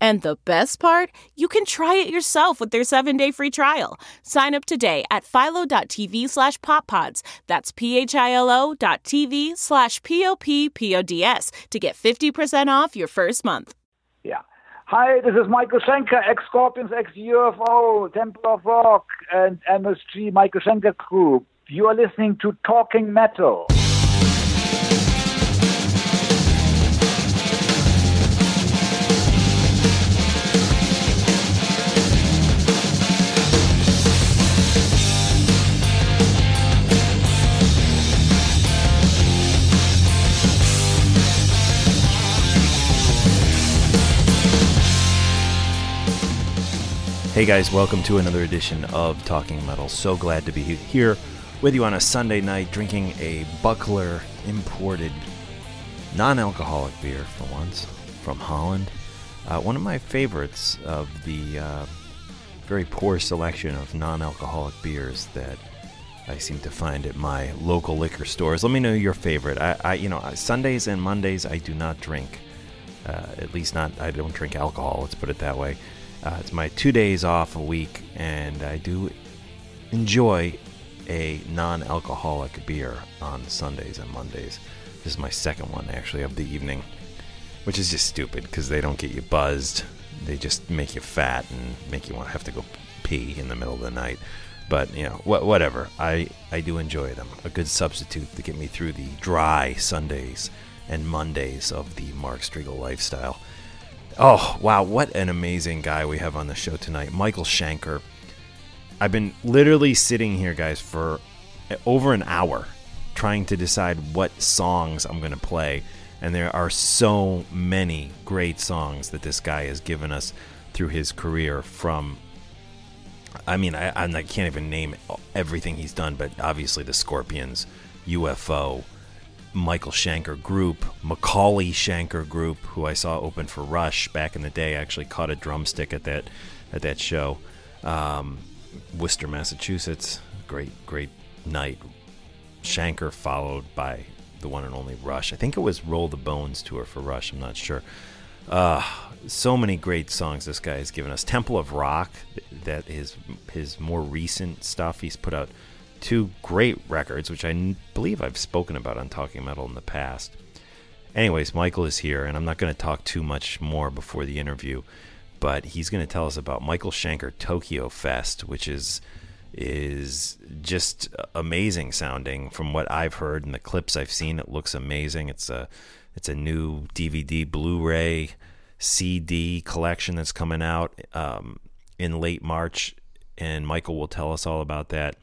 And the best part, you can try it yourself with their seven-day free trial. Sign up today at philo.tv slash poppods. That's p-h-i-l-o dot tv slash p-o-p-p-o-d-s to get 50% off your first month. Yeah. Hi, this is Michael Schenker, ex-Scorpions, ex-UFO, Temple of Rock, and MSG Michael Schenker Group. You are listening to Talking Metal. Hey guys, welcome to another edition of Talking Metal. So glad to be here with you on a Sunday night drinking a Buckler imported non alcoholic beer for once from Holland. Uh, one of my favorites of the uh, very poor selection of non alcoholic beers that I seem to find at my local liquor stores. Let me know your favorite. I, I you know, Sundays and Mondays I do not drink. Uh, at least not, I don't drink alcohol, let's put it that way. Uh, it's my two days off a week, and I do enjoy a non alcoholic beer on Sundays and Mondays. This is my second one, actually, of the evening, which is just stupid because they don't get you buzzed. They just make you fat and make you want to have to go pee in the middle of the night. But, you know, wh- whatever. I, I do enjoy them. A good substitute to get me through the dry Sundays and Mondays of the Mark Strigl lifestyle. Oh, wow, what an amazing guy we have on the show tonight. Michael Schenker. I've been literally sitting here, guys, for over an hour trying to decide what songs I'm going to play. And there are so many great songs that this guy has given us through his career from. I mean, I, I can't even name everything he's done, but obviously the Scorpions, UFO, Michael Schenker Group, McAuley Schenker Group, who I saw open for Rush back in the day. I actually caught a drumstick at that at that show. Um, Worcester, Massachusetts. Great, great night. Schenker followed by the one and only Rush. I think it was Roll the Bones tour for Rush. I'm not sure. Uh, so many great songs this guy has given us. Temple of Rock, that is his more recent stuff. He's put out two great records, which I believe I've spoken about on Talking Metal in the past. Anyways, Michael is here, and I'm not going to talk too much more before the interview, but he's going to tell us about Michael Schenker Tokyo Fest, which is is just amazing sounding from what I've heard and the clips I've seen. It looks amazing. It's a it's a new DVD, Blu-ray, CD collection that's coming out um, in late March, and Michael will tell us all about that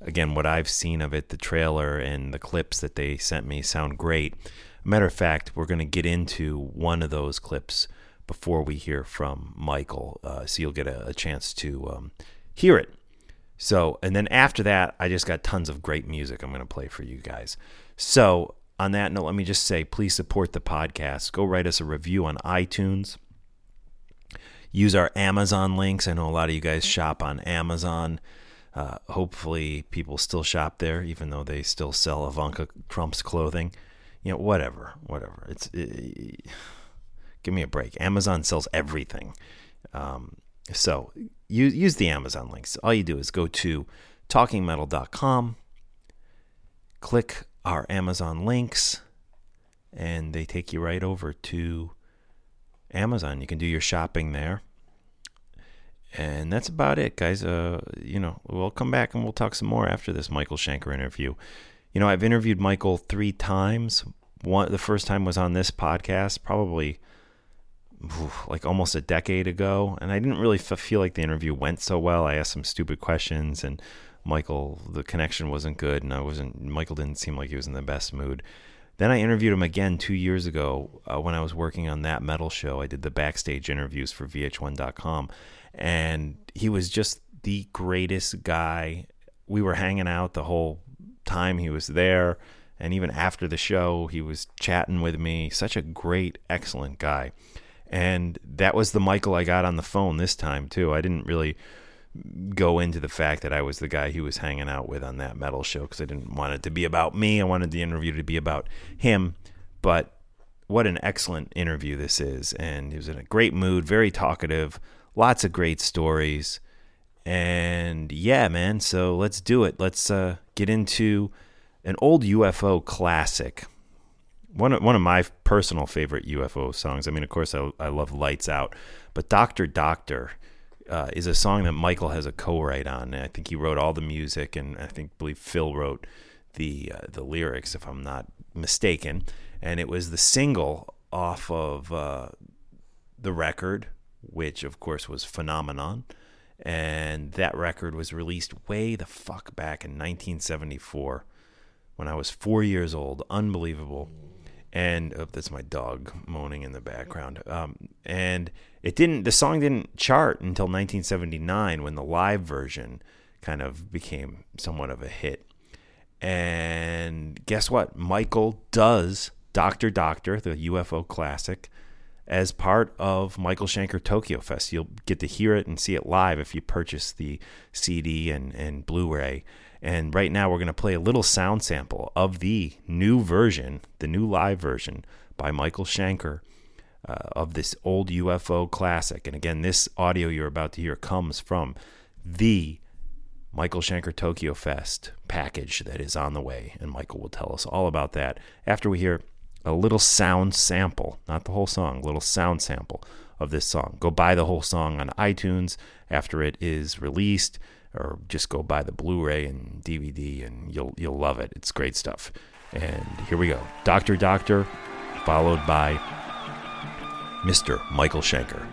again, what I've seen of it, the trailer and the clips that they sent me sound great. Matter of fact, we're going to get into one of those clips before we hear from Michael, uh, so you'll get a, a chance to um, hear it. So, and then after that, I just got tons of great music I'm going to play for you guys. So, on that note, let me just say please support the podcast. Go write us a review on iTunes. Use our Amazon links. I know a lot of you guys shop on Amazon. Uh, hopefully, people still shop there, even though they still sell Ivanka Trump's clothing. You know, whatever, whatever. It's it, Give me a break. Amazon sells everything. Um, so use, use the Amazon links. All you do is go to talkingmetal.com, click our Amazon links, and they take you right over to Amazon. You can do your shopping there. And that's about it, guys. Uh, you know, we'll come back and we'll talk some more after this Michael Schenker interview. You know, I've interviewed Michael three times. One, the first time was on this podcast, probably like almost a decade ago, and I didn't really f- feel like the interview went so well. I asked some stupid questions, and Michael, the connection wasn't good, and I wasn't. Michael didn't seem like he was in the best mood. Then I interviewed him again two years ago uh, when I was working on that metal show. I did the backstage interviews for VH1.com, and he was just the greatest guy. We were hanging out the whole time he was there, and even after the show, he was chatting with me. Such a great, excellent guy. And that was the Michael I got on the phone this time, too. I didn't really go into the fact that I was the guy he was hanging out with on that metal show because I didn't want it to be about me. I wanted the interview to be about him. But what an excellent interview this is. And he was in a great mood, very talkative, lots of great stories. And yeah, man, so let's do it. Let's uh, get into an old UFO classic. One of, one of my personal favorite UFO songs. I mean, of course, I, I love Lights Out, but Doctor Doctor uh, is a song that Michael has a co-write on. I think he wrote all the music, and I think believe Phil wrote the uh, the lyrics, if I'm not mistaken. And it was the single off of uh, the record, which of course was Phenomenon. And that record was released way the fuck back in 1974 when I was four years old. Unbelievable and oh, that's my dog moaning in the background. Um, and it didn't. The song didn't chart until 1979 when the live version kind of became somewhat of a hit. And guess what? Michael does Doctor Doctor, the UFO classic, as part of Michael Schenker Tokyo Fest. You'll get to hear it and see it live if you purchase the CD and, and Blu-ray. And right now, we're going to play a little sound sample of the new version, the new live version by Michael Schenker uh, of this old UFO classic. And again, this audio you're about to hear comes from the Michael Schenker Tokyo Fest package that is on the way. And Michael will tell us all about that after we hear a little sound sample, not the whole song, a little sound sample of this song. Go buy the whole song on iTunes after it is released or just go buy the Blu-ray and DVD, and you'll you'll love it. It's great stuff. And here we go, Doctor Doctor, followed by Mr. Michael Schenker.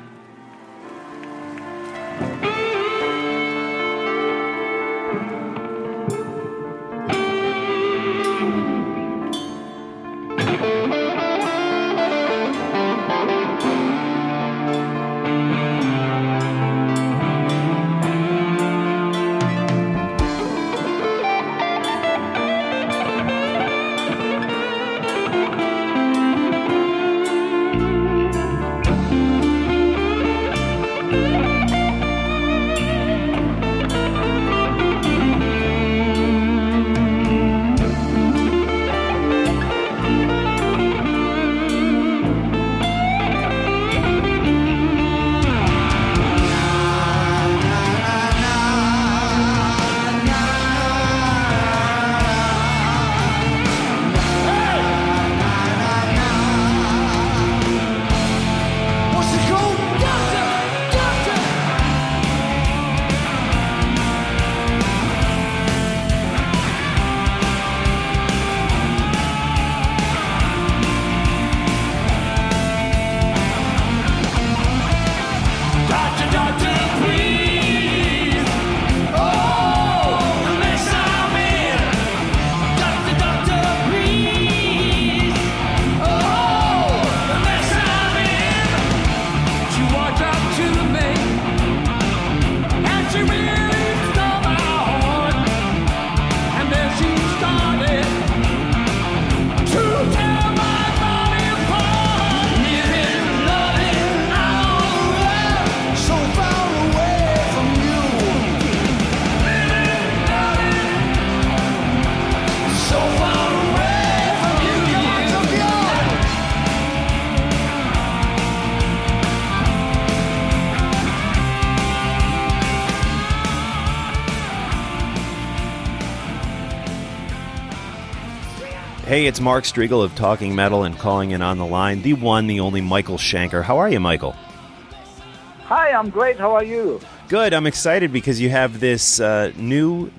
Hey, it's Mark Strigl of Talking Metal and calling in on the line, the one, the only Michael Schenker. How are you, Michael? Hi, I'm great. How are you? Good. I'm excited because you have this uh, new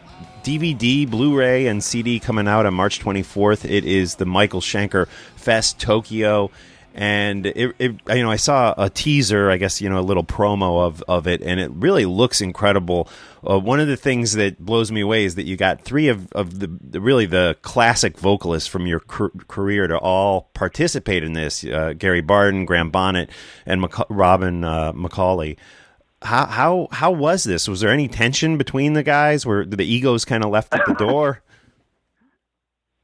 DVD, Blu-ray, and CD coming out on March 24th. It is the Michael Schenker Fest Tokyo, and it, it, you know I saw a teaser, I guess you know a little promo of of it, and it really looks incredible. Uh, one of the things that blows me away is that you got three of of the, really the classic vocalists from your career to all participate in this: uh, Gary Barden, Graham Bonnet, and Robin uh, McAuley. How how how was this? Was there any tension between the guys? Were the egos kind of left at the door?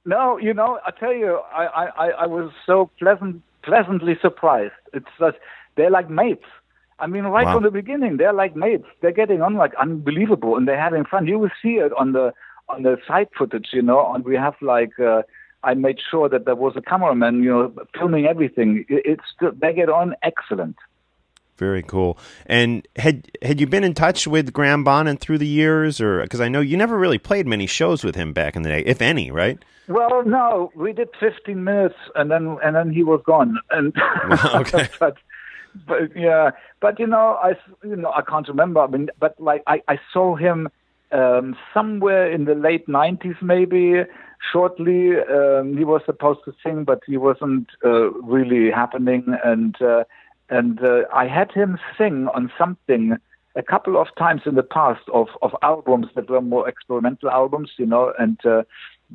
No, you know, I tell you, I, I, I was so pleasant pleasantly surprised. It's that they're like mates. I mean, right wow. from the beginning, they're like mates. They're getting on like unbelievable, and they're having fun. You will see it on the on the side footage, you know. And we have like uh, I made sure that there was a cameraman, you know, filming everything. It's they get on excellent. Very cool. And had had you been in touch with Graham Bonnet through the years, or because I know you never really played many shows with him back in the day, if any, right? Well, no, we did 15 minutes, and then and then he was gone. And okay. but but yeah, but you know, I you know I can't remember. I mean, but like I I saw him um, somewhere in the late 90s, maybe. Shortly, um, he was supposed to sing, but he wasn't uh, really happening, and uh, and uh, I had him sing on something a couple of times in the past of of albums that were more experimental albums, you know, and uh,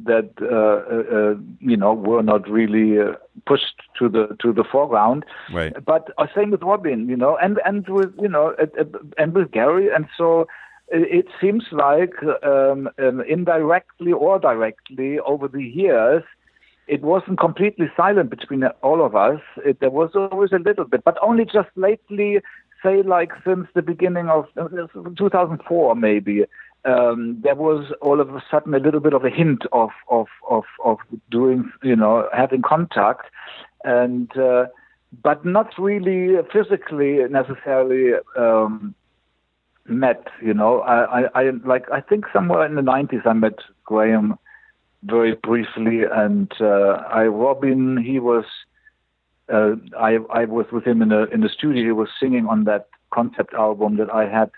that uh, uh, uh, you know were not really uh, pushed to the to the foreground. Right. But uh, same with Robin, you know, and and with you know and with Gary, and so it seems like um, um, indirectly or directly over the years. It wasn't completely silent between all of us. It, there was always a little bit, but only just lately, say like since the beginning of uh, 2004, maybe um, there was all of a sudden a little bit of a hint of of of, of doing you know having contact, and uh, but not really physically necessarily um, met. You know, I, I, I like I think somewhere in the '90s I met Graham very briefly, and uh, I Robin he was. Uh, I I was with him in the in the studio. He was singing on that concept album that I had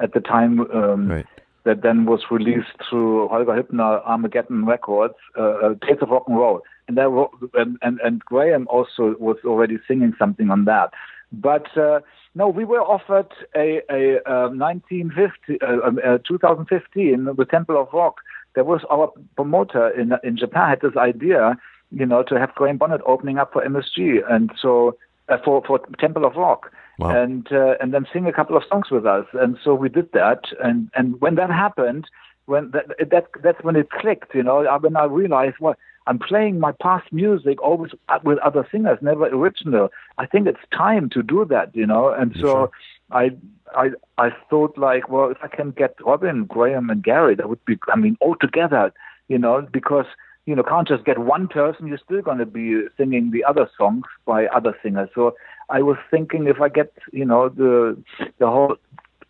at the time. Um, right that then was released through Holger Hübner Armageddon Records, uh, uh, Tales of Rock and Roll, and, there, and, and and Graham also was already singing something on that. But uh, no, we were offered a, a, a 1950, uh, um, uh, 2015 the Temple of Rock. There was our promoter in in Japan had this idea, you know, to have Graham Bonnet opening up for MSG, and so uh, for for Temple of Rock wow. and uh, and then sing a couple of songs with us. And so we did that. And and when that happened, when that, that that's when it clicked. You know, when I realized what. Well, I'm playing my past music always with other singers, never original. I think it's time to do that, you know. And so sure. I I I thought like, well, if I can get Robin, Graham, and Gary, that would be. I mean, all together, you know, because you know, can't just get one person. You're still going to be singing the other songs by other singers. So I was thinking if I get, you know, the the whole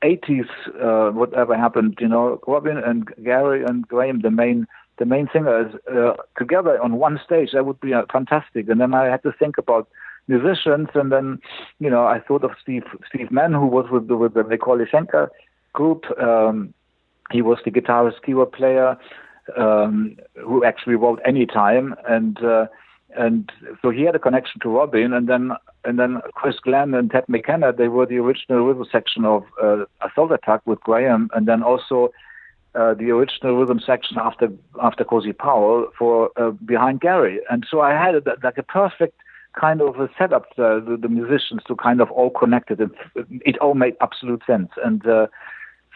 80s, uh, whatever happened, you know, Robin and Gary and Graham, the main the main singers, uh, together on one stage, that would be uh, fantastic. And then I had to think about musicians, and then, you know, I thought of Steve Steve Mann, who was with the with the McAuley Schenker group. Um, he was the guitarist, keyboard player um, who actually wrote Anytime, and uh, and so he had a connection to Robin, and then and then Chris Glenn and Ted McKenna, they were the original rhythm section of uh, Assault Attack with Graham, and then also uh, the original rhythm section after after Cozy Powell for uh, behind Gary, and so I had a, like a perfect kind of a setup uh, the, the musicians to kind of all connected and it all made absolute sense. And uh,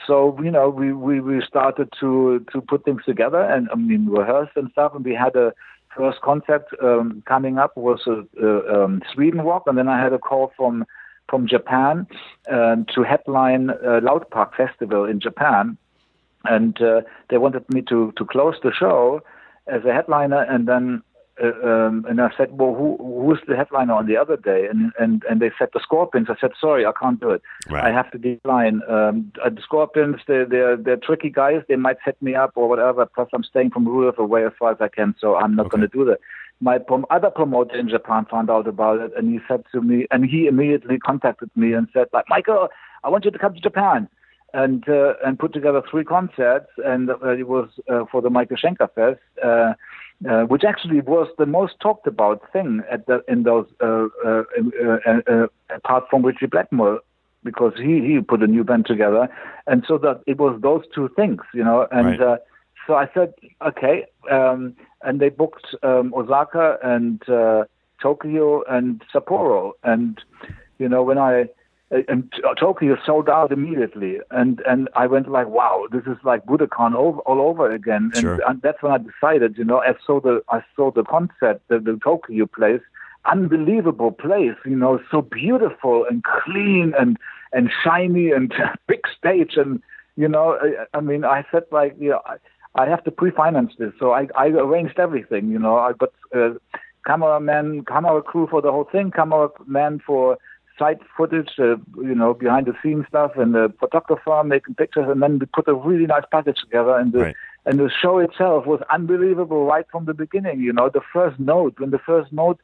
so you know we, we we started to to put things together and I mean rehearse and stuff. And we had a first concert um, coming up was a, a um, Sweden Rock. And then I had a call from from Japan um, to headline uh, Loud Park Festival in Japan. And uh, they wanted me to to close the show as a headliner. And then uh, um, and I said, well, who who's the headliner on the other day? And and and they said the Scorpions. I said, sorry, I can't do it. Right. I have to decline. Um, uh, the Scorpions, they're, they're they're tricky guys. They might set me up or whatever. Plus, I'm staying from Rudolf away as far as I can, so I'm not Okay. going to do that. My prom- other promoter in Japan found out about it, and he said to me, and he immediately contacted me and said, like, Michael, I want you to come to Japan and uh, and put together three concerts, and uh, it was uh, for the Michael Schenker Fest, uh, which actually was the most talked about thing at the, in those uh, uh, uh, uh, uh, apart from Ritchie Blackmore, because he he put a new band together, and so that it was those two things, you know, and. Right. Uh, so I said, okay, um, and they booked um, Osaka and uh, Tokyo and Sapporo, and you know when I and Tokyo sold out immediately, and and I went like, wow, this is like Budokan all, all over again, and, Sure. and that's when I decided, you know, I saw the I saw the concept, the, the Tokyo place, unbelievable place, you know, so beautiful and clean and and shiny and big stage, and you know, I, I mean, I said like, you know, I, I have to pre-finance this, so I I arranged everything, you know, I got. Uh, cameraman, camera crew for the whole thing, cameraman for site footage, uh, you know, behind the scenes stuff, and the photographer making pictures, and then we put a really nice package together. And the Right. and the show itself was unbelievable right from the beginning. You know, the first note when the first note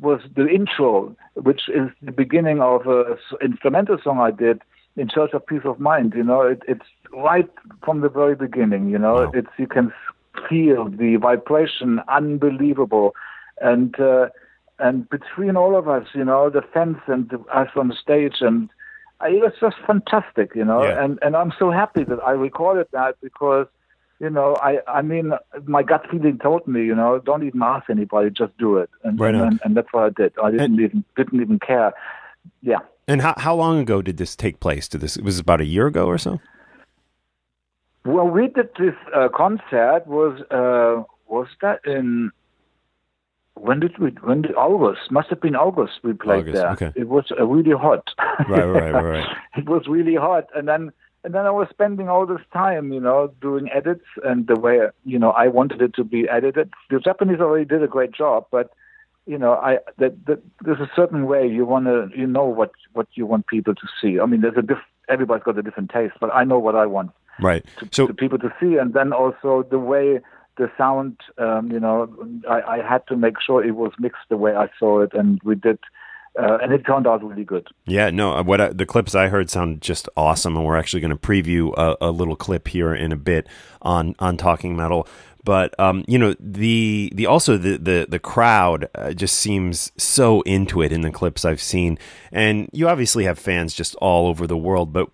was the intro, which is the beginning of a s- instrumental song I did in search of Peace of Mind. You know, it, it's right from the very beginning. You know, Wow. it's you can feel the vibration, unbelievable, and uh, and between all of us, you know, the fans and the, us on the stage, and I, it was just fantastic. You know, Yeah. and and I'm so happy that I recorded that because. You know, I, I mean, my gut feeling told me, you know, don't even ask anybody, just do it, and Right and, and that's what I did. I didn't even didn't even care. Yeah, And how how long ago did this take place? Did this it was about a year ago or so? Well, we did this uh, concert was uh, was that in when did we when did August must have been August we played August, there. okay. It was uh, really hot. Right, right, right, it was really hot, and then and then I was spending all this time, you know, doing edits and the way you know I wanted it to be edited. The Japanese already did a great job, but you know, I that, that there's a certain way you want to you know what what you want people to see. I mean, there's a diff, everybody's got a different taste, but I know what I want Right. to, So to people to see, and then also the way the sound. Um, you know, I, I had to make sure it was mixed the way I saw it, and we did, uh, and it turned out really good. Yeah, no. uh, What I, the clips I heard sound just awesome, and we're actually going to preview a, a little clip here in a bit on on Talking Metal. But um, you know the the also the the the crowd uh, just seems so into it in the clips I've seen, and you obviously have fans just all over the world. But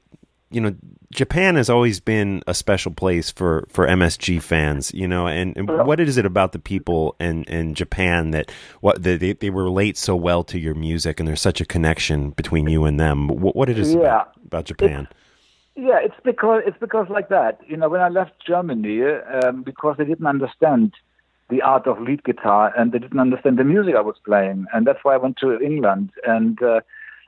you know, Japan has always been a special place for, for MSG fans, you know, and, and what is it about the people in, in Japan that what they, they they relate so well to your music and there's such a connection between you and them? What, what it is Yeah. about, about Japan? Yeah, it's because it's because like that. You know, when I left Germany, um, because they didn't understand the art of lead guitar and they didn't understand the music I was playing, and that's why I went to England. And uh,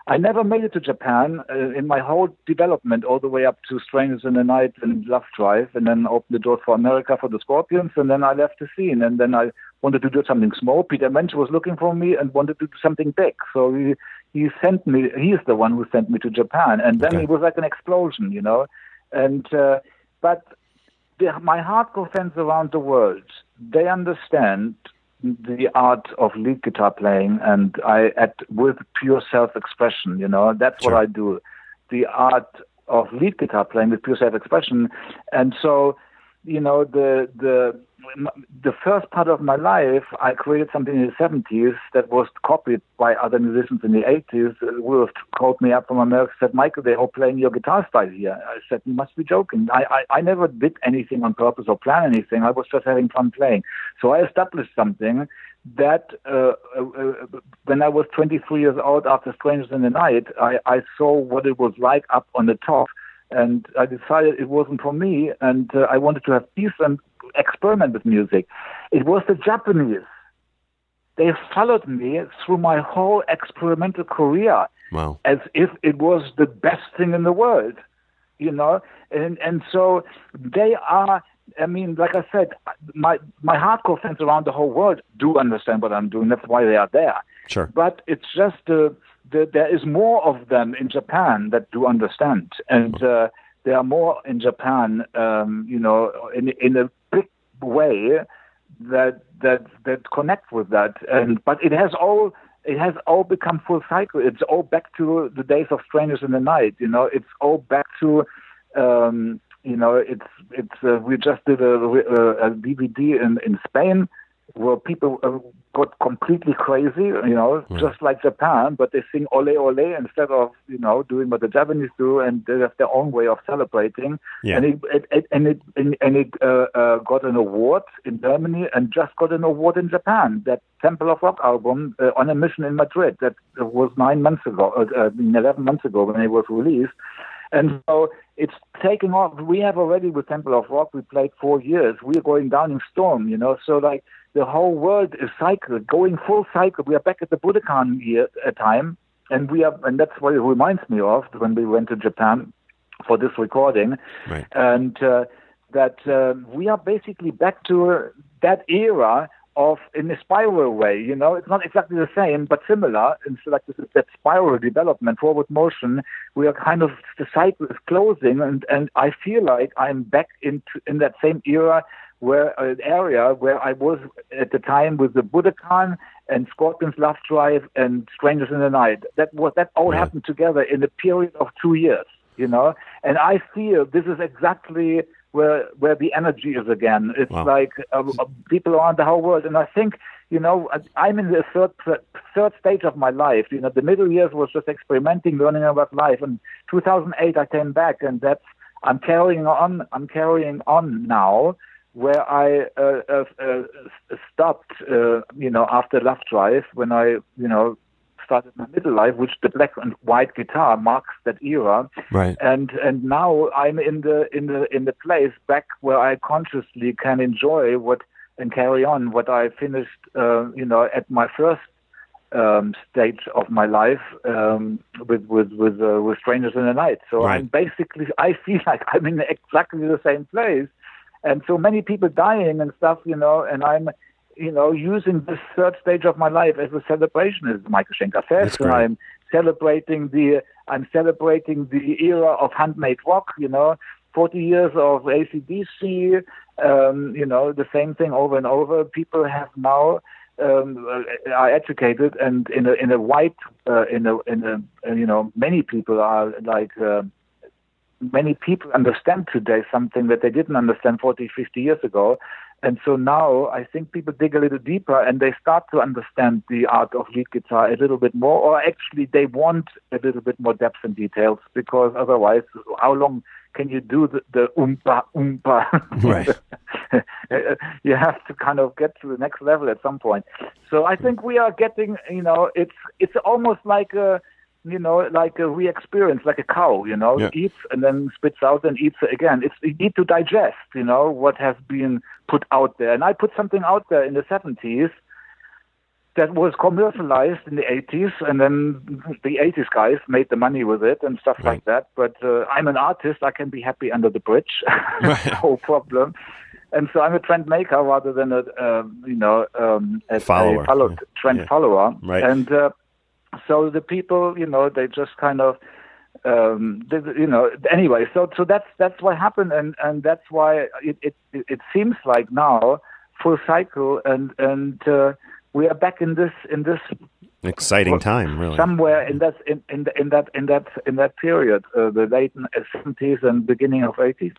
I never made it to Japan uh, in my whole development, all the way up to Strangers in the Night and Love Drive, and then opened the door for America for the Scorpions, and then I left the scene, and then I wanted to do something small. Peter Mensch was looking for me and wanted to do something big, so he he sent me. He's the one who sent me to Japan, and then Okay. it was like an explosion, you know. And uh, but the, my hardcore fans around the world, they understand the art of lead guitar playing, and I at with pure self-expression. You know, that's Sure. what I do. The art of lead guitar playing with pure self-expression, and so you know the the the first part of my life, I created something in the 70s that was copied by other musicians in the 80s. Will called me up from America said, Michael, they're all playing your guitar style here. I said, you must be joking. I, I, I never did anything on purpose or plan anything. I was just having fun playing. So I established something that uh, uh, uh, when I was 23 years old after Strangers in the Night, I, I saw what it was like up on the top. And I decided it wasn't for me, and uh, I wanted to have peace and experiment with music. It was the Japanese. They followed me through my whole experimental career Wow. as if it was the best thing in the world. you know, and and so they are. I mean, like I said, my my hardcore fans around the whole world do understand what I'm doing. That's why they are there. Sure. But it's just uh, the, there is more of them in Japan that do understand, and uh, there are more in Japan, um, you know, in in a way that that that connect with that. And but it has all it has all become full cycle. It's all back to the days of Strangers in the Night. You know, it's all back to um, you know, it's it's uh, we just did a, a, a DVD in in Spain where people uh, got completely crazy, you know, Mm. just like Japan, but they sing ole ole instead of, you know, doing what the Japanese do, and they have their own way of celebrating. Yeah. And it, it, it and it and, and it uh, uh, got an award in Germany, and just got an award in Japan. That Temple of Rock album uh, on a mission in Madrid that was nine months ago, uh, uh, eleven months ago when it was released. And so it's taking off. We have already with Temple of Rock, we played four years. We are going down in storm, you know. So like the whole world is cycle, going full cycle. We are back at the Budokan year uh, time, and we are, and that's what it reminds me of when we went to Japan for this recording, Right. and uh, that uh, we are basically back to that era of in a spiral way. You know, it's not exactly the same, but similar. And so like this, that spiral development, forward motion. We are kind of the cycle is closing, and and I feel like I'm back into in that same era where an area where I was at the time with the Budokan and Scorpions Love Drive and Strangers in the Night. That was that all happened together in a period of two years, you know. And I feel this is exactly where where the energy is again. It's Wow. like uh, uh, people around the whole world, and I think you know I'm in the third third stage of my life. You know, the middle years was just experimenting, learning about life. And 2008, I came back, and that's I'm carrying on. I'm carrying on now where I uh, uh, uh, stopped, uh, you know, after Love Drive when I, you know, started my middle life, which the black and white guitar marks that era. Right. And and now I'm in the in the in the place back where I consciously can enjoy what and carry on what I finished, uh, you know, at my first um, stage of my life um, with with with uh, with Strangers in the Night. So Right. I'm basically I feel like I'm in exactly the same place, and so many people dying and stuff, you know, and I'm. You know, using this third stage of my life as a celebration, as Michael Schenker says, and I'm celebrating the I'm celebrating the era of handmade rock. You know, 40 years of ACDC. Um, you know, the same thing over and over. People have now um, uh, are educated, and in a in a white uh, in a in a uh, you know many people are like. Uh, Many people understand today something that they didn't understand 40, 50 years ago. And so now I think people dig a little deeper and they start to understand the art of lead guitar a little bit more, or actually they want a little bit more depth and details because otherwise, how long can you do the, the oompa oompa? Right. you have to kind of get to the next level at some point. So I think we are getting, you know, it's it's almost like a you know, like a re-experience, like a cow, you know, Yeah. eats and then spits out and eats again. It's you need to digest, you know, what has been put out there. And I put something out there in the 70s that was commercialized in the 80s, and then the 80s guys made the money with it and stuff Right. like that. But uh, I'm an artist; I can be happy under the bridge, Right. no problem. And so I'm a trend maker rather than a, uh, you know, um, a, Follower. a follow, Yeah. trend Yeah. follower. Right. And uh, so the people, you know, they just kind of, um, they, you know, anyway. So so that's that's what happened, and and that's why it it it seems like now full cycle, and and uh, we are back in this in this Exciting time, really. somewhere in that in, in, the, in that in that in that period, uh, the late seventies and beginning of eighties.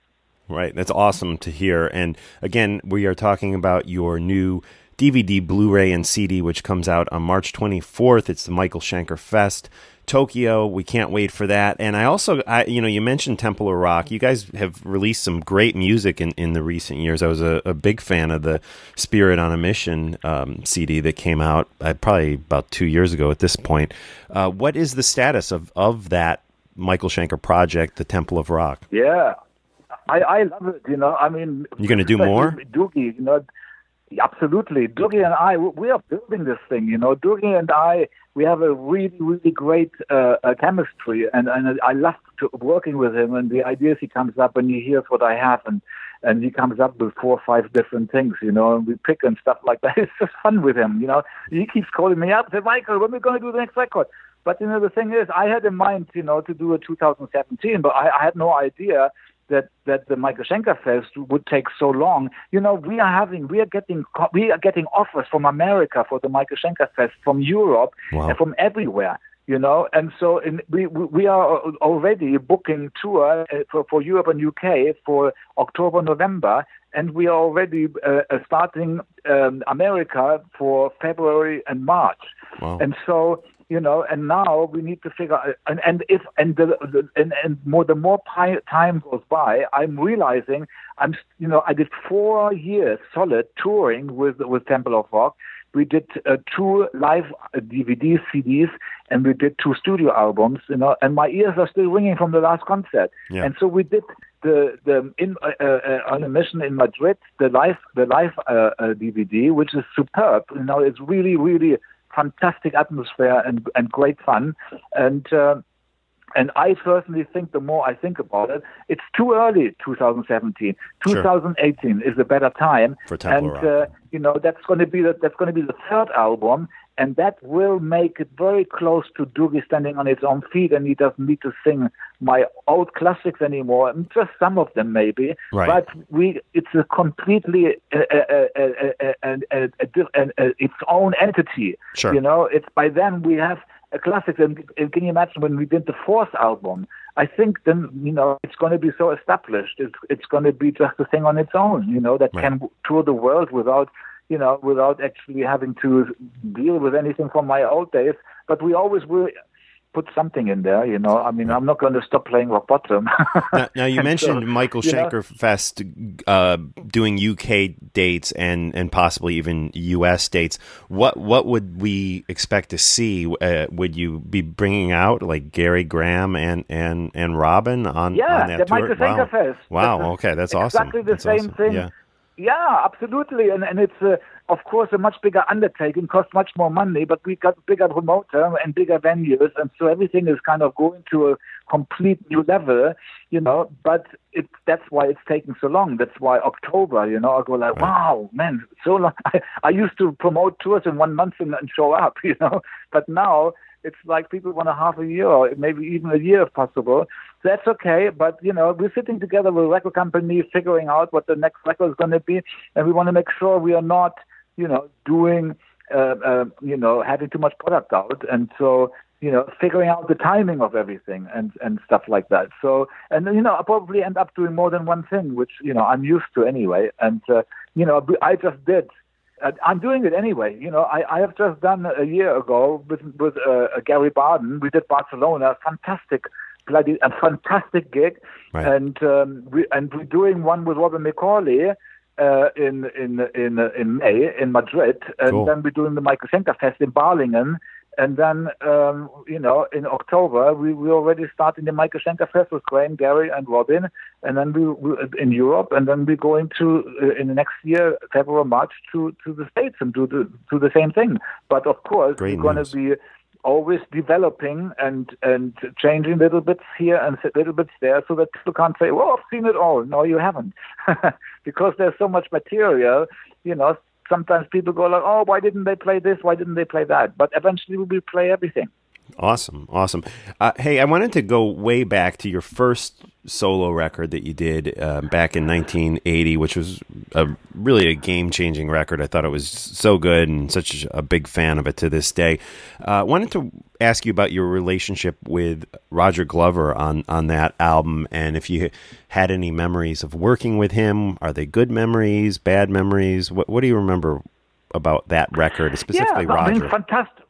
Right. That's awesome to hear. And again, we are talking about your new DVD, Blu ray, and CD, which comes out on March 24th. It's the Michael Schenker Fest. Tokyo, we can't wait for that. And I also, I, you know, you mentioned Temple of Rock. You guys have released some great music in, in the recent years. I was a, a big fan of the Spirit on a Mission um, CD that came out uh, probably about two years ago at this point. Uh, what is the status of, of that Michael Schenker project, the Temple of Rock? Yeah, I, I love it. You know, I mean, you're gonna do more? Doogie, you know, absolutely. Doogie and I, we are building this thing. You know, Doogie and I, we have a really, really great uh, uh, chemistry, and, and I love to, working with him. And the ideas he comes up, and he hears what I have, and and he comes up with four or five different things, you know, and we pick and stuff like that. It's just fun with him, you know. He keeps calling me up, say, Michael, when are we going to do the next record? But you know, the thing is, I had in mind, you know, to do a 2017, but I, I had no idea that that the Michael Schenker Fest would take so long. You know, we are having we are getting we are getting offers from America for the Michael Schenker Fest, from Europe, Wow. and from everywhere. You know, and so in, we we are already booking tour uh, for for Europe and UK for October November, and we are already uh, uh, starting um, America for February and March. Wow. And so you know, and now we need to figure and and if and the, the and and more the more time goes by, I'm realizing I'm you know I did four years solid touring with with Temple of Rock. We did uh, two live uh, DVD CDs and we did two studio albums. You know, and my ears are still ringing from the last concert. Yeah. And so we did the the in uh, uh, on a mission in Madrid the live the live uh, uh, DVD, which is superb. You know, it's really really fantastic atmosphere and and great fun. And uh, and I personally think the more I think about it, it's too early, 2017. 2018 is a better time. For Temple and, uh, you know, that's going to be the, that's going to be the third album. And that will make it very close to Doogie standing on his own feet, and he doesn't need to sing my old classics anymore, just some of them maybe. Right. But we, it's a completely uh, uh, uh, a a a a uh, its own entity. Sure. You know, it's by then we have a classic. And, and can you imagine when we did the fourth album? I think then you know it's going to be so established. It's it's going to be just a thing on its own. You know that Right. can tour the world without you know without actually having to deal with anything from my old days. But we always will put something in there. You know, I mean, I'm not going to stop playing rock bottom. Now, now you mentioned so, Michael you know- Fest uh, doing UK dates and, and possibly even US dates. What what would we expect to see? Uh, would you be bringing out like Gary Graham and and, and Robin on Yeah, on that the tour? Michael wow. Wow. Okay, that's awesome. exactly the That's same awesome. thing. Yeah. Yeah, absolutely, and and it's uh, of course a much bigger undertaking, costs much more money, but we got bigger promoter and bigger venues, and so everything is kind of going to a complete new level, you know. But it that's why it's taking so long. That's why October, you know, I go like, wow, man, so long. I, I used to promote tours in one month and, and show up, you know, but now it's like people want a half a year or maybe even a year if possible. That's okay, but you know we're sitting together with a record company, figuring out what the next record is going to be, and we want to make sure we are not, you know, doing, uh, uh, you know, having too much product out, and so you know, figuring out the timing of everything and and stuff like that. So, and you know, I'll probably end up doing more than one thing, which you know I'm used to anyway, and uh, you know, I just did. I'm doing it anyway. You know, I, I have just done a year ago with with uh, Gary Barden. We did Barcelona, fantastic, bloody, a fantastic gig, Right. and um, we and we're doing one with Robin McAuley uh, in in in in May in Madrid, and Cool. then we're doing the Michael Schenker Fest in Balingen. And then, um, you know, in October, we, we already starting the Michael Schenker Fest with Graham, Gary, and Robin. And then we, we in Europe, and then we're going to uh, in the next year, February, March, to to the States and do the do the same thing. But of course, Great we're going to be always developing and and changing little bits here and little bits there, so that people can't say, "Well, I've seen it all." No, you haven't, because there's so much material. You know, sometimes people go like, "Oh, why didn't they play this? Why didn't they play that?" But eventually, we will play everything. Awesome, awesome. Uh, hey, I wanted to go way back to your first solo record that you did uh, back in 1980, which was a, really a game-changing record. I thought it was so good, and such a big fan of it to this day. Uh, wanted to ask you about your relationship with Roger Glover on on that album, and if you had any memories of working with him. Are they good memories, bad memories? What What do you remember about that record, specifically yeah, Roger? fantastic.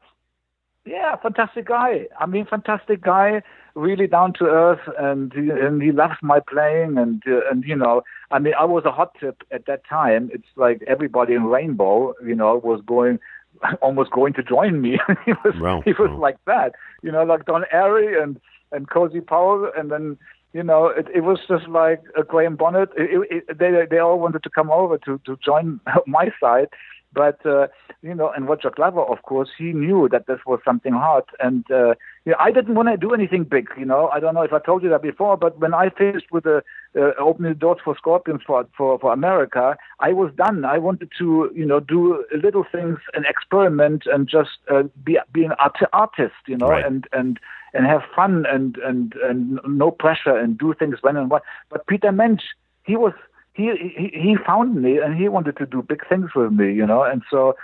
Yeah, fantastic guy. I mean, fantastic guy. Really down to earth, and he, and he loves my playing, and uh, and you know, I mean, I was a hot tip at that time. It's like everybody in Rainbow, you know, was going, almost going to join me. he was Wow, he was wow. like that, you know, like Don Airey and and Cozy Powell, and then you know, it, it was just like a Graham Bonnet. It, it, it, they they all wanted to come over to to join my side, But uh, you know, and Roger Glover, of course, he knew that this was something hard, and uh, you know, I didn't want to do anything big. You know, I don't know if I told you that before, but when I finished with the uh, opening the doors for Scorpions for, for for America, I was done. I wanted to, you know, do little things and experiment and just uh, be be an art- artist, you know, Right. and and and have fun and and and no pressure and do things when and what. But Peter Mensch, he was he he, he found me and he wanted to do big things with me, you know, and so.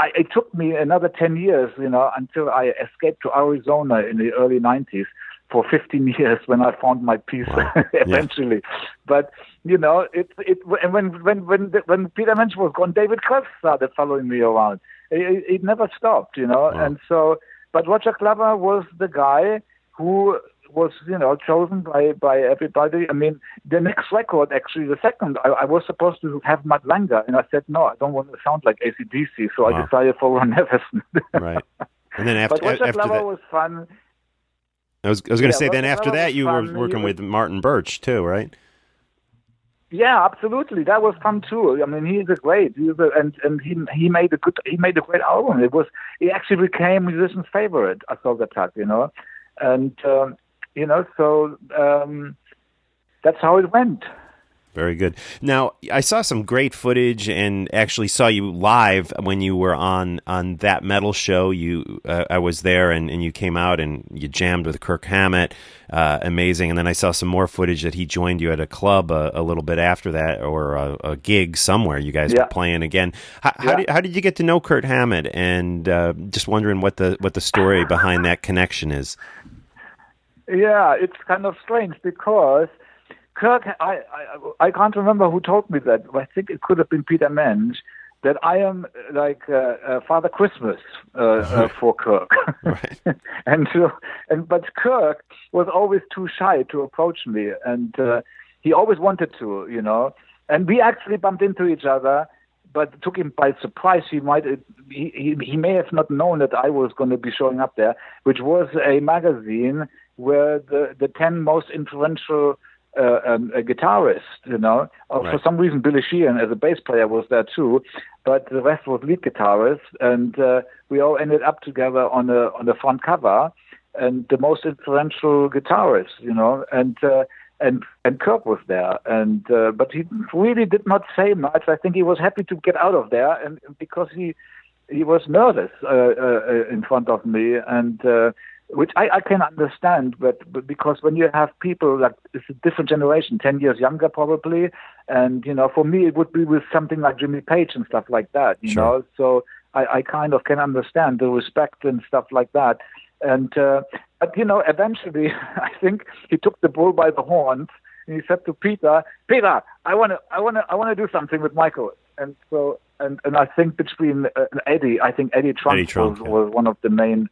I, it took me another 10 years, you know, until I escaped to Arizona in the early 90s for 15 years when I found my peace Wow. Yeah. eventually. But, you know, it, it, and when, when, when, when Peter Mensch was gone, David Krebs started following me around. It, it, it never stopped, you know, Wow. and so, but Roger Glover was the guy who was, you know, chosen by, by everybody. I mean, the next record, actually, the second, I, I was supposed to have Mutt Lange, and I said, no, I don't want to sound like ACDC, so Wow. I decided for Ron Nevison. Right. And then after but after that, was fun. I was I was going to yeah, say then after that you fun. were working with Martin Birch too, right? Yeah, absolutely. That was fun too. I mean, he's a great, he's a, and and he he made a good, he made a great album. It was, it actually became musician's favorite. I saw that track, you know, and um, you know, so um, that's how it went. Very good. Now, I saw some great footage and actually saw you live when you were on on that metal show. You, uh, I was there, and, and you came out and you jammed with Kirk Hammett. Uh, amazing. And then I saw some more footage that he joined you at a club a, a little bit after that, or a, a gig somewhere. You guys Yeah. were playing again. How, how, did, how did you get to know Kirk Hammett? And uh, just wondering what the what the story behind that connection is. Yeah, it's kind of strange because Kirk, I, I, I can't remember who told me that. I think it could have been Peter Mensch. That I am like uh, uh, Father Christmas uh, uh, for Kirk, Right. and so, and but Kirk was always too shy to approach me, and uh, he always wanted to, you know. And we actually bumped into each other, but took him by surprise. He might he he, he may have not known that I was going to be showing up there, which was a magazine where the the ten most influential uh, um, uh, guitarists, you know, uh, for some reason Billy Sheehan as a bass player was there too, but the rest was lead guitarists, and uh, we all ended up together on a on the front cover, and the most influential guitarists, you know, and. Uh, and and Kirk was there, and uh, but he really did not say much. I think he was happy to get out of there, and because he he was nervous uh, uh, in front of me, and uh, which I, I can understand. But, but because when you have people like it's a different generation, ten years younger probably, and you know, for me it would be with something like Jimmy Page and stuff like that. You Sure. know, so I, I kind of can understand the respect and stuff like that. And uh, but you know, eventually, I think he took the bull by the horns and he said to Peter, "Peter, I want to, I want to, I want to do something with Michael." And so, and and I think between uh, Eddie, I think Eddie Trunk, Eddie was, yeah. was one of the main.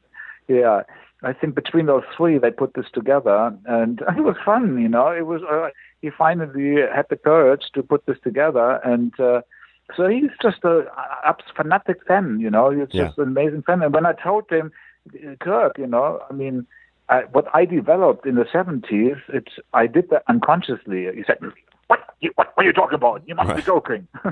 Yeah, I think between those three, they put this together, and it was fun. You know, it was. Uh, he finally had the courage to put this together, and. Uh, so he's just a, a fanatic fan, you know. He's Yeah. just an amazing fan. And when I told him, Kirk, you know, I mean, I, what I developed in the 70s, it's I did that unconsciously. He said, "What? You, what, what are you talking about? You must be joking."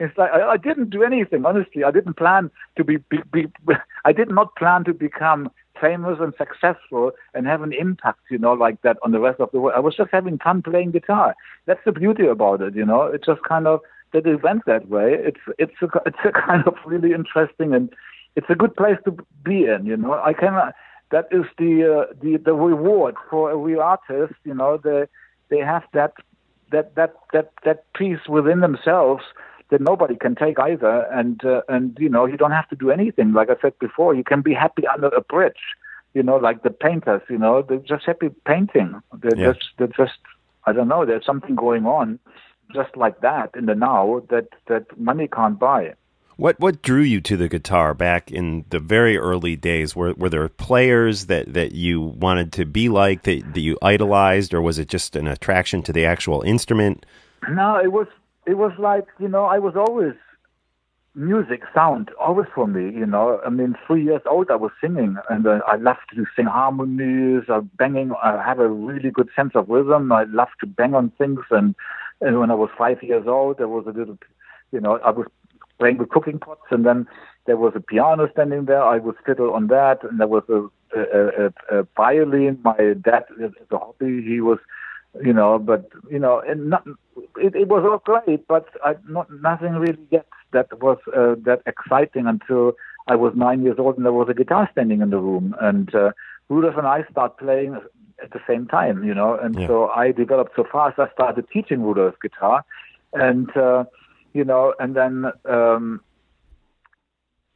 it's like I, I didn't do anything. Honestly, I didn't plan to be, be, be. I did not plan to become famous and successful and have an impact, you know, like that on the rest of the world. I was just having fun playing guitar. That's the beauty about it, you know. It just kind of that it went that way. It's it's a it's a kind of really interesting and it's a good place to be in. You know, I can. That is the uh, the the reward for a real artist. You know, they they have that that that that that peace within themselves that nobody can take either. And uh, and you know, you don't have to do anything. Like I said before, you can be happy under a bridge. You know, like the painters. You know, they're just happy painting. They're Yeah. just they're just I don't know. There's something going on, just like that in the now that that money can't buy. What what drew you to the guitar back in the very early days? Were were there players that, that you wanted to be like that, that you idolized, or was it just an attraction to the actual instrument? No, it was it was like you know I was always music sound always for me. You know, I mean, three years old I was singing, and uh, I loved to sing harmonies, uh, banging. I have a really good sense of rhythm. I love to bang on things, and and when I was five years old, there was a little, you know, I was playing with cooking pots, and then there was a piano standing there. I would fiddle on that, and there was a, a, a, a violin. My dad is a hobby. He was, you know, but you know, and not, it, it was all great, but I not nothing really yet that was uh, that exciting until I was nine years old and there was a guitar standing in the room, and uh, Rudolf and I start playing at the same time, you know, and Yeah. so I developed so fast. I started teaching Rudolf guitar, and uh, you know, and then um,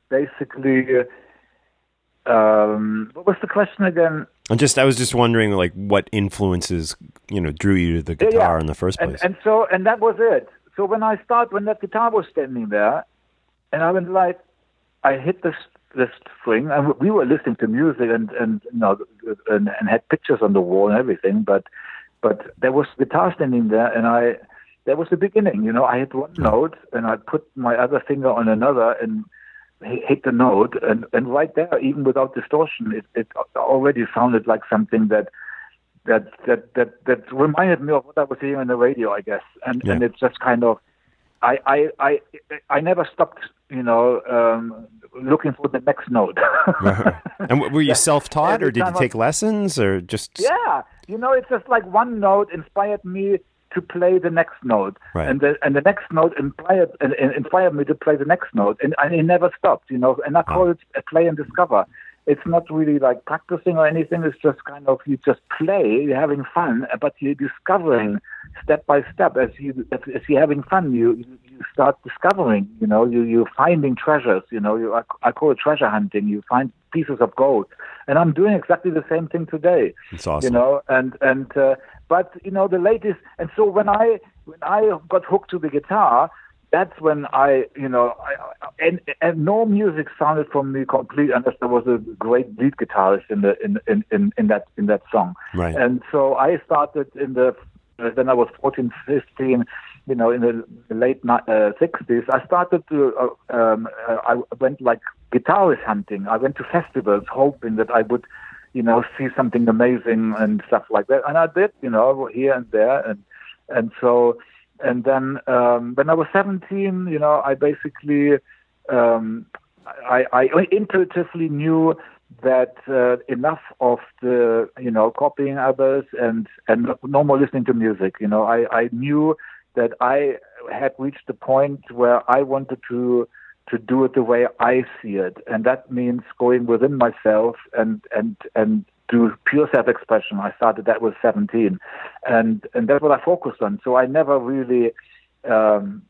basically, um, what was the question again? And just I was just wondering like what influences you know drew you to the guitar yeah. in the first place. and so and that was it. So when I start when that guitar was standing there, and I went like, I hit this this string, and we were listening to music and and you know and, and had pictures on the wall and everything, but but there was the guitar standing there, and I that was the beginning. You know, I hit one note, and I put my other finger on another, and hit the note, and and right there, even without distortion, it it already sounded like something that that that that that reminded me of what I was hearing on the radio, I guess, and and Yeah. it's just kind of, I I I I never stopped, you know, um, looking for the next note. and were you self-taught, or did you take lessons, or just yeah, you know, it's just like one note inspired me to play the next note, Right. and the and the next note inspired and, and inspired me to play the next note, and, and it never stopped, you know. And I call it a play and discover. It's not really like practicing or anything. It's just kind of you just play, you're having fun, but you're discovering step by step as you as, you're having fun. You you you start discovering. You know, you you're finding treasures. You know, you I, I call it treasure hunting. You find pieces of gold, and I'm doing exactly the same thing today it's awesome? you know and and uh, but you know the latest and so when i when i got hooked to the guitar that's when i you know I, and and no music sounded from me complete unless there was a great lead guitarist in the in in in, in that in that song Right. and so i started in the then i was 14 15 you know in the late uh, 60s i started to uh, um, uh, i went like guitarist hunting i went to festivals hoping that i would you know, see something amazing and stuff like that. And I did, you know, here and there. And, and so, and then, um, when I was 17, you know, I basically, um, I, I intuitively knew that uh, enough of the, you know, copying others and, and no more listening to music. You know, I, I knew that I had reached the point where I wanted to, to do it the way I see it, and that means going within myself and and and do pure self-expression. I started that with 17, and and that's what I focused on. So I never really um,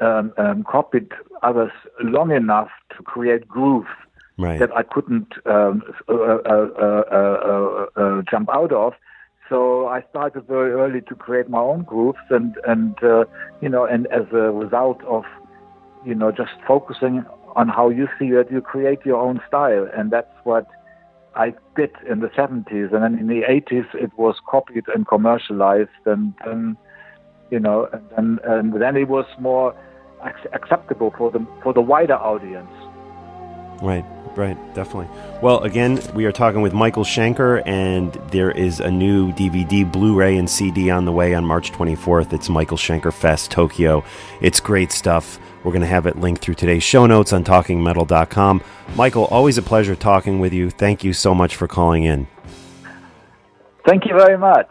um, um, copied others long enough to create grooves right. that I couldn't um, uh, uh, uh, uh, uh, jump out of. So I started very early to create my own grooves, and and uh, you know, and as a result of you know just focusing on how you see it, you create your own style, and that's what I did in the 70s, and then in the 80s it was copied and commercialized, and then you know, and and then it was more ac- acceptable for the for the wider audience. Right, right, definitely. Well, again, we are talking with Michael Schenker, and there is a new DVD, Blu ray, and CD on the way on March 24th. It's Michael Schenker Fest Tokyo. It's great stuff. We're going to have it linked through today's show notes on talkingmetal.com. Michael, always a pleasure talking with you. Thank you so much for calling in. Thank you very much.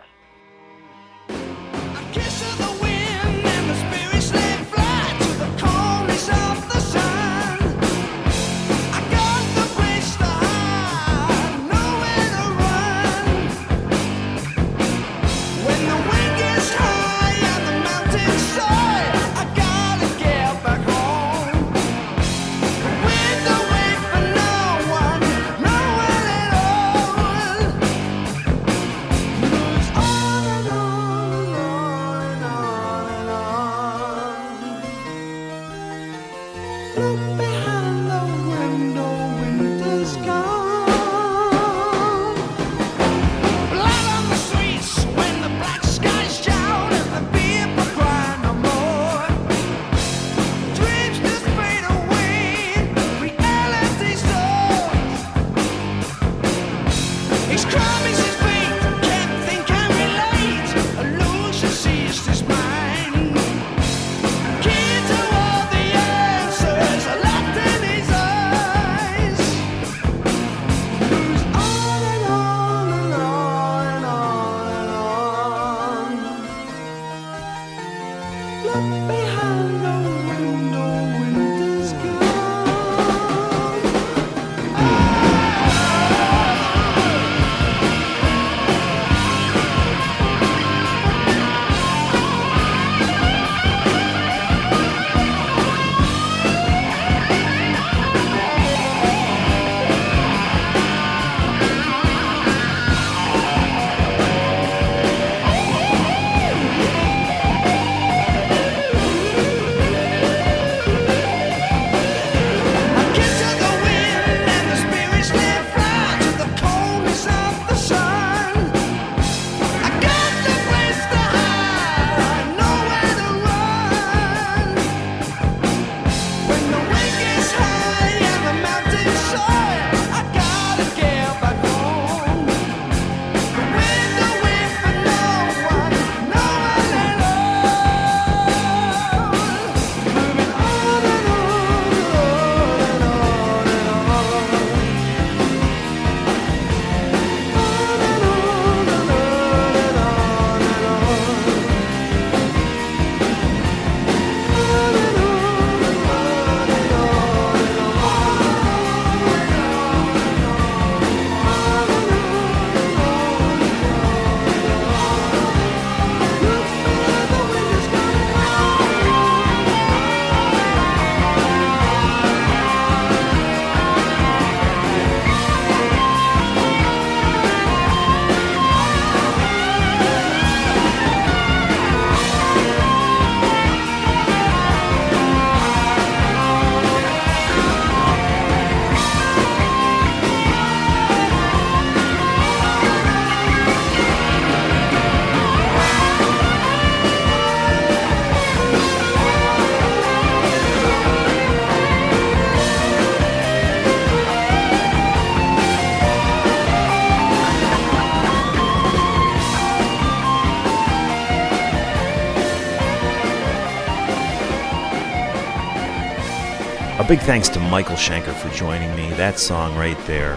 Big thanks to Michael Schenker for joining me. That song right there,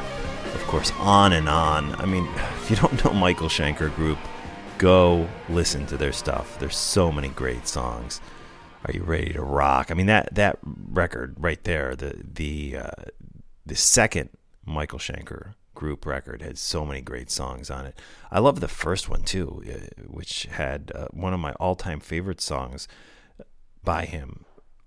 of course, On and On. I mean, if you don't know Michael Schenker Group, go listen to their stuff. There's so many great songs. Are you ready to rock? I mean that that record right there, the the uh, the second Michael Schenker group record had so many great songs on it. I love the first one too, uh, which had uh, one of my all-time favorite songs by him,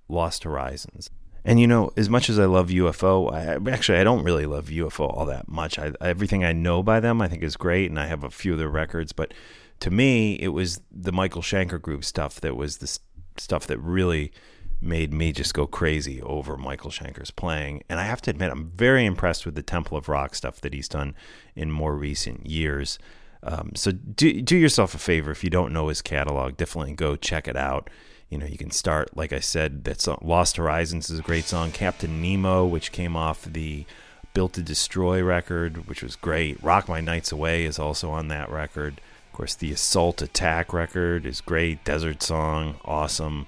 Lost Horizons. And you know, as much as I love UFO, I, actually I don't really love UFO all that much. I, everything I know by them, I think is great, and I have a few of their records. But to me, it was the Michael Schenker group stuff that was the stuff that really made me just go crazy over Michael Schenker's playing. And I have to admit, I'm very impressed with the Temple of Rock stuff that he's done in more recent years. Um, so do do yourself a favor if you don't know his catalog, definitely go check it out. You know, you can start, like I said, that song, Lost Horizons is a great song. Captain Nemo, which came off the Built to Destroy record, which was great. Rock My Nights Away is also on that record. Of course, the Assault Attack record is great. Desert Song, awesome.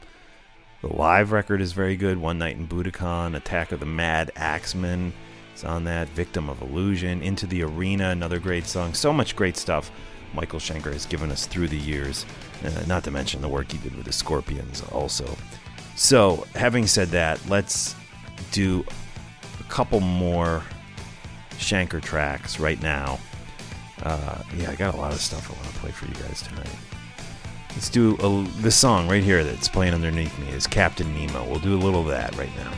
The live record is very good. One Night in Budokan, Attack of the Mad Axeman is on that. Victim of Illusion, Into the Arena, another great song. So much great stuff Michael Schenker has given us through the years. Uh, not to mention the work he did with the Scorpions also. So, having said that, let's do a couple more Schenker tracks right now. Uh, yeah, I got a lot of stuff I want to play for you guys tonight. Let's do a, this song right here that's playing underneath me is Captain Nemo. We'll do a little of that right now.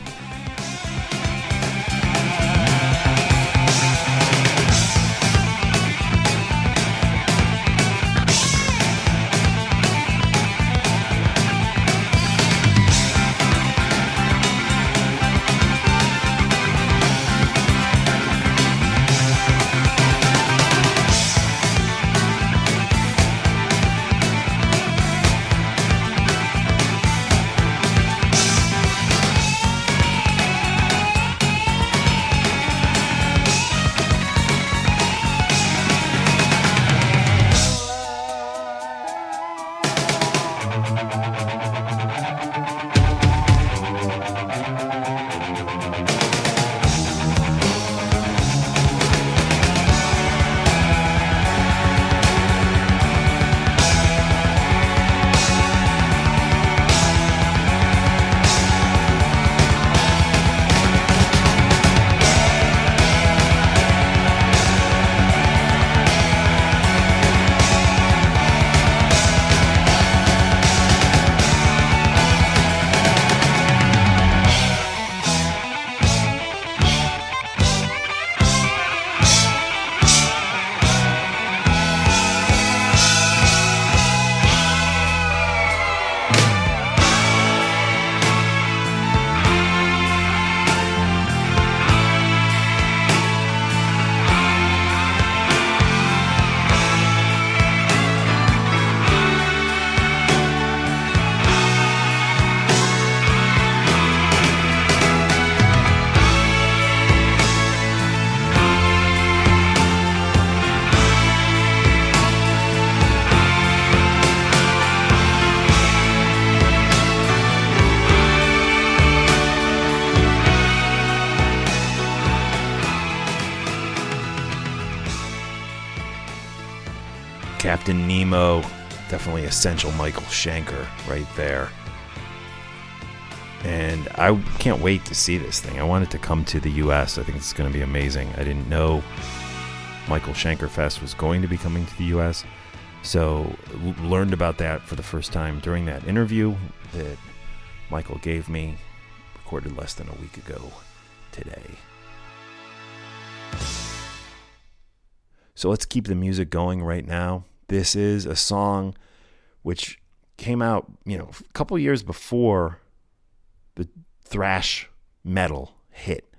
Essential Michael Schenker right there. And I can't wait to see this thing. I want it to come to the US. I think it's going to be amazing. I didn't know Michael Schenker Fest was going to be coming to the US. So learned about that for the first time during that interview that Michael gave me, recorded less than a week ago today. So let's keep the music going right now. This is a song which came out, you know, a couple years before the thrash metal hit.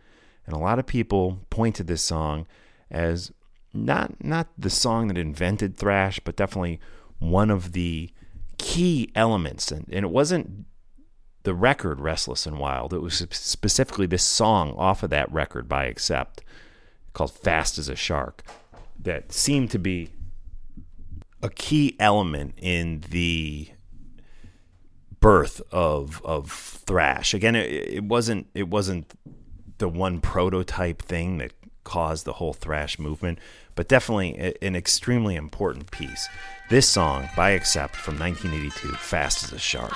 And a lot of people point to this song as not not the song that invented thrash, but definitely one of the key elements. And, and it wasn't the record Restless and Wild. It was specifically this song off of that record by Accept called Fast as a Shark that seemed to be a key element in the birth of of thrash. Again, it, it wasn't it wasn't the one prototype thing that caused the whole thrash movement, but definitely an extremely important piece. This song by Accept from 1982, Fast as a Shark.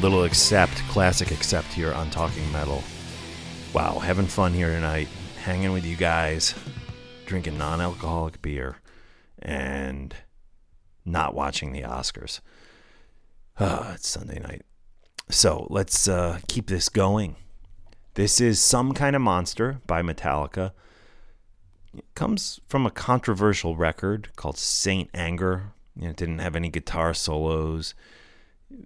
Little accept, classic accept here on Talking Metal. Wow, having fun here tonight, hanging with you guys, drinking non alcoholic beer, and not watching the Oscars. Ah, it's Sunday night. So let's uh, keep this going. This is Some Kind of Monster by Metallica. It comes from a controversial record called Saint Anger. You know, it didn't have any guitar solos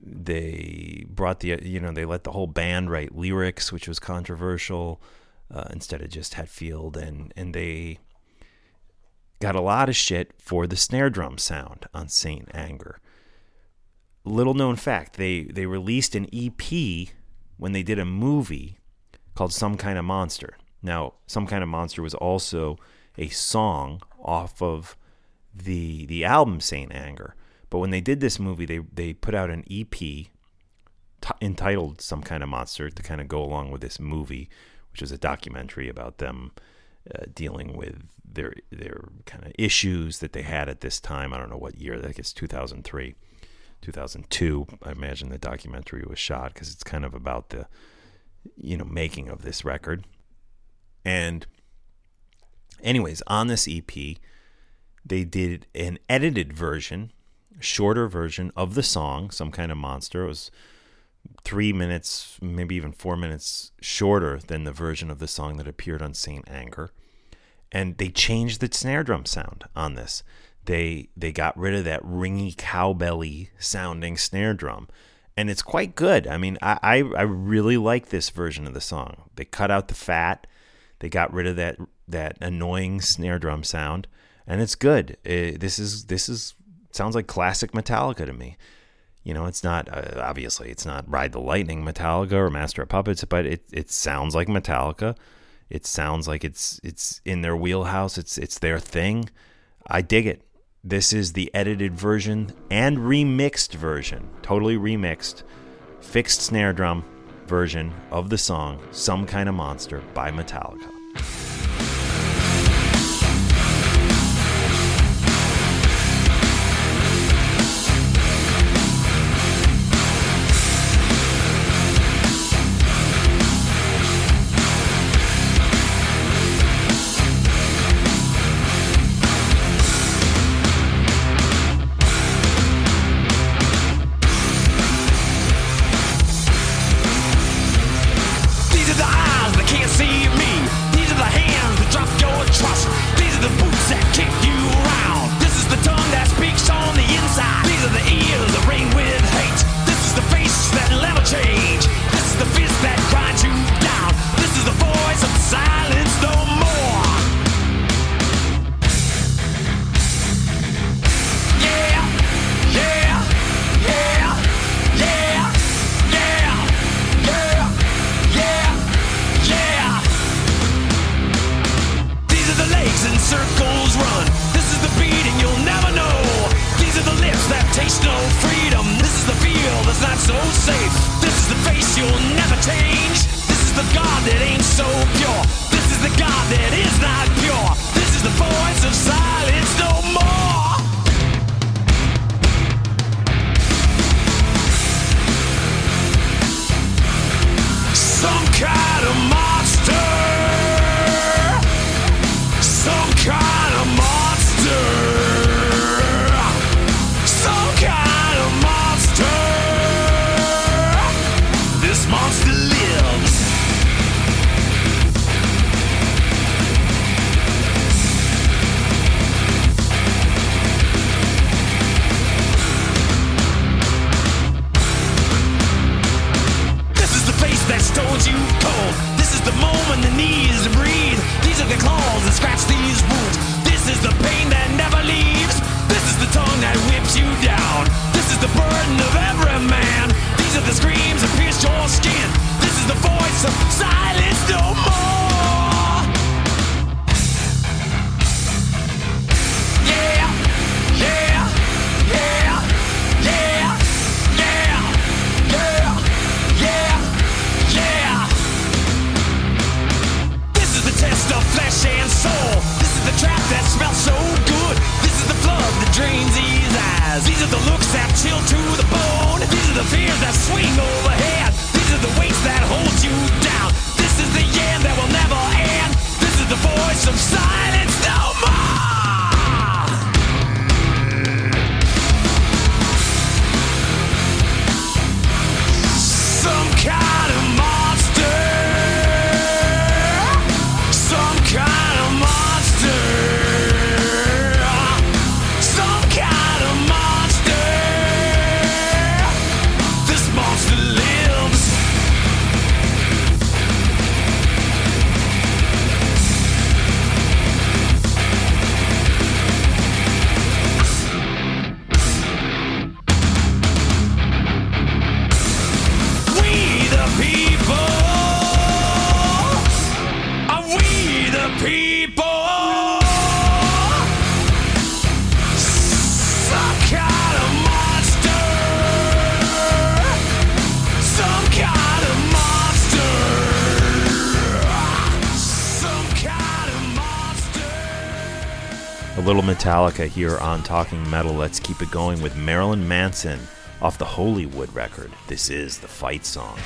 they brought the you know they let the whole band write lyrics which was controversial uh, instead of just Hetfield and and they got a lot of shit for the snare drum sound on Saint Anger. Little known fact they they released an EP when they did a movie called Some Kind of Monster. Now Some Kind of Monster was also a song off of the the album Saint Anger but when they did this movie, they they put out an EP t- entitled "Some Kind of Monster" to kind of go along with this movie, which was a documentary about them uh, dealing with their their kind of issues that they had at this time. I don't know what year. I guess 2003, 2002. I imagine the documentary was shot because it's kind of about the, you know, making of this record. And, anyways, on this EP, they did an edited version, shorter version of the song, Some Kind of Monster. It was three minutes, maybe even four minutes shorter than the version of the song that appeared on Saint Anger. And they changed the snare drum sound on this. They they got rid of that ringy cowbelly sounding snare drum. And it's quite good. I mean, I, I, I really like this version of the song. They cut out the fat, they got rid of that that annoying snare drum sound, and it's good. Uh this is this is sounds like classic Metallica to me. You know, it's not uh, obviously it's not Ride the Lightning Metallica or Master of Puppets, but it it sounds like Metallica. It sounds like it's it's in their wheelhouse. It's it's their thing. I dig it. This is the edited version and remixed version, totally remixed, fixed snare drum version of the song "Some Kind of Monster" by Metallica. A little Metallica here on Talking Metal. Let's keep it going with Marilyn Manson off the Hollywood record. This is the fight song.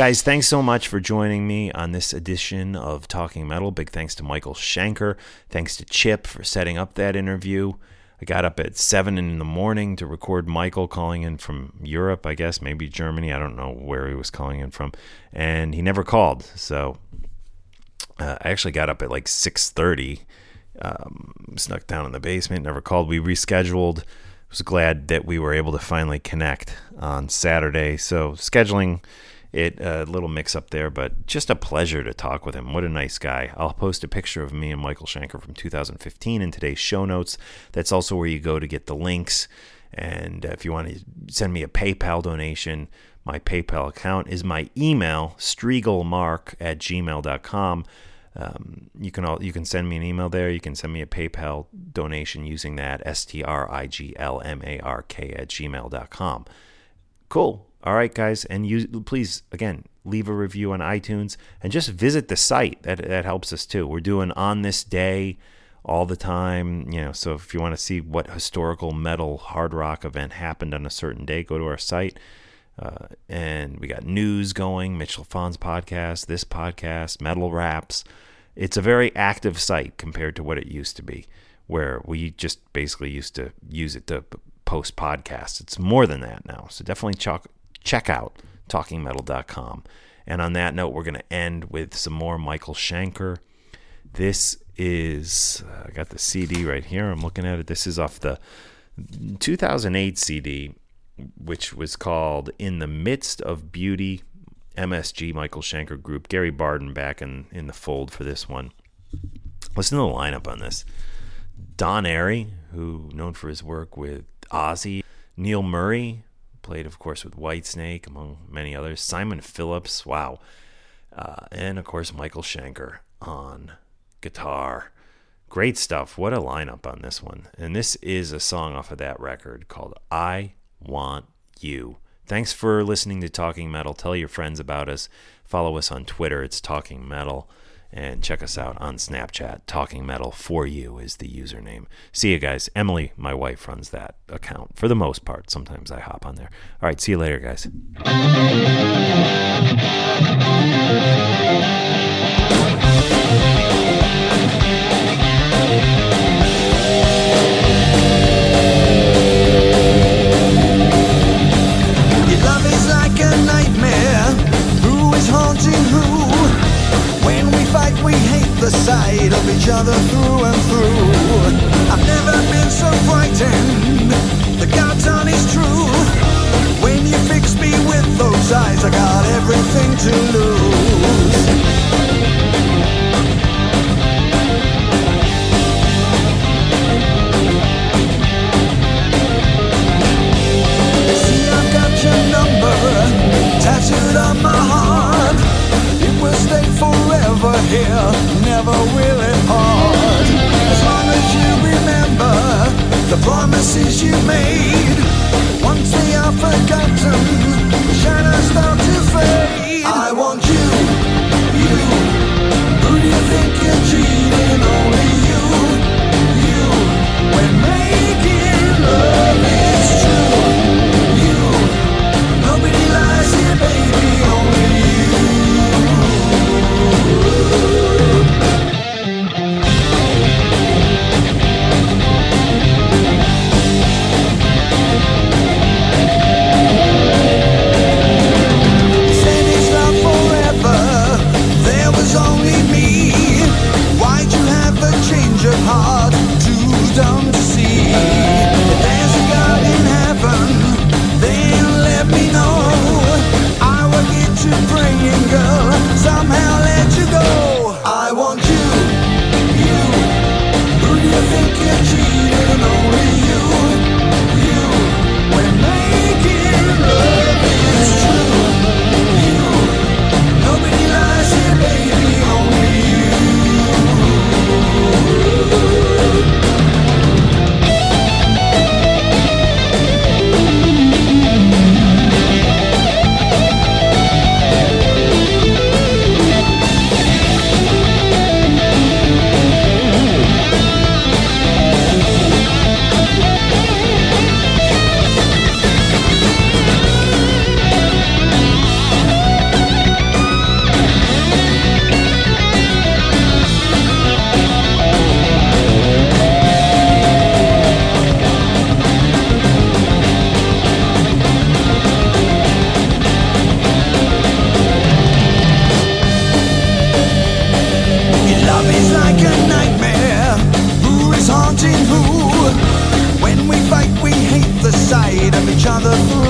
Guys, thanks so much for joining me on this edition of Talking Metal. Big thanks to Michael Schenker. Thanks to Chip for setting up that interview. I got up at 7 in the morning to record Michael calling in from Europe, I guess, maybe Germany. I don't know where he was calling in from. And he never called. So uh, I actually got up at like 6.30, um, snuck down in the basement, never called. We rescheduled. Was glad that we were able to finally connect on Saturday. So scheduling it a little mix up there, but just a pleasure to talk with him. What a nice guy. I'll post a picture of me and Michael Schenker from 2015 in today's show notes. That's also where you go to get the links. And uh, if you want to send me a PayPal donation, my PayPal account is my email, striglmark at gmail.com. Um, you can all, you can send me an email there. You can send me a PayPal donation using that S T R I G L M A R K at gmail.com. Cool. All right, guys, and you please again leave a review on iTunes and just visit the site. That that helps us too. We're doing on this day all the time, you know. So if you want to see what historical metal hard rock event happened on a certain day, go to our site. Uh, and we got news going, Mitch Lafon's podcast, this podcast, metal raps. It's a very active site compared to what it used to be, where we just basically used to use it to post podcasts. It's more than that now. So definitely check, check out talkingmetal.com. And on that note, we're going to end with some more Michael Schenker. This is, uh, I got the CD right here. I'm looking at it. This is off the 2008 CD, which was called In the Midst of Beauty. MSG Michael Schenker Group. Gary Barden back in, in the fold for this one. Listen to the lineup on this. Don Airey, who known for his work with Ozzy, Neil Murray, played of course with Whitesnake among many others. Simon Phillips, wow, uh, and of course Michael Schenker on guitar. Great stuff. What a lineup on this one. And this is a song off of that record called I Want You. Thanks for listening to Talking Metal. Tell your friends about us. Follow us on Twitter. It's Talking Metal. And check us out on Snapchat. Talking Metal for you is the username. See you guys. Emily, my wife, runs that account for the most part. Sometimes I hop on there. All right. See you later, guys. The sight of each other through and through. I've never been so frightened. The God's honest truth. When you fix me with those eyes, I got everything to lose. See, I've got your number tattooed on my heart. Here, never will it part. As long as you remember the promises you made. Once they are forgotten, shadows start to fade. I want you, you. Who do you think you're cheating? Only you, you. When sight of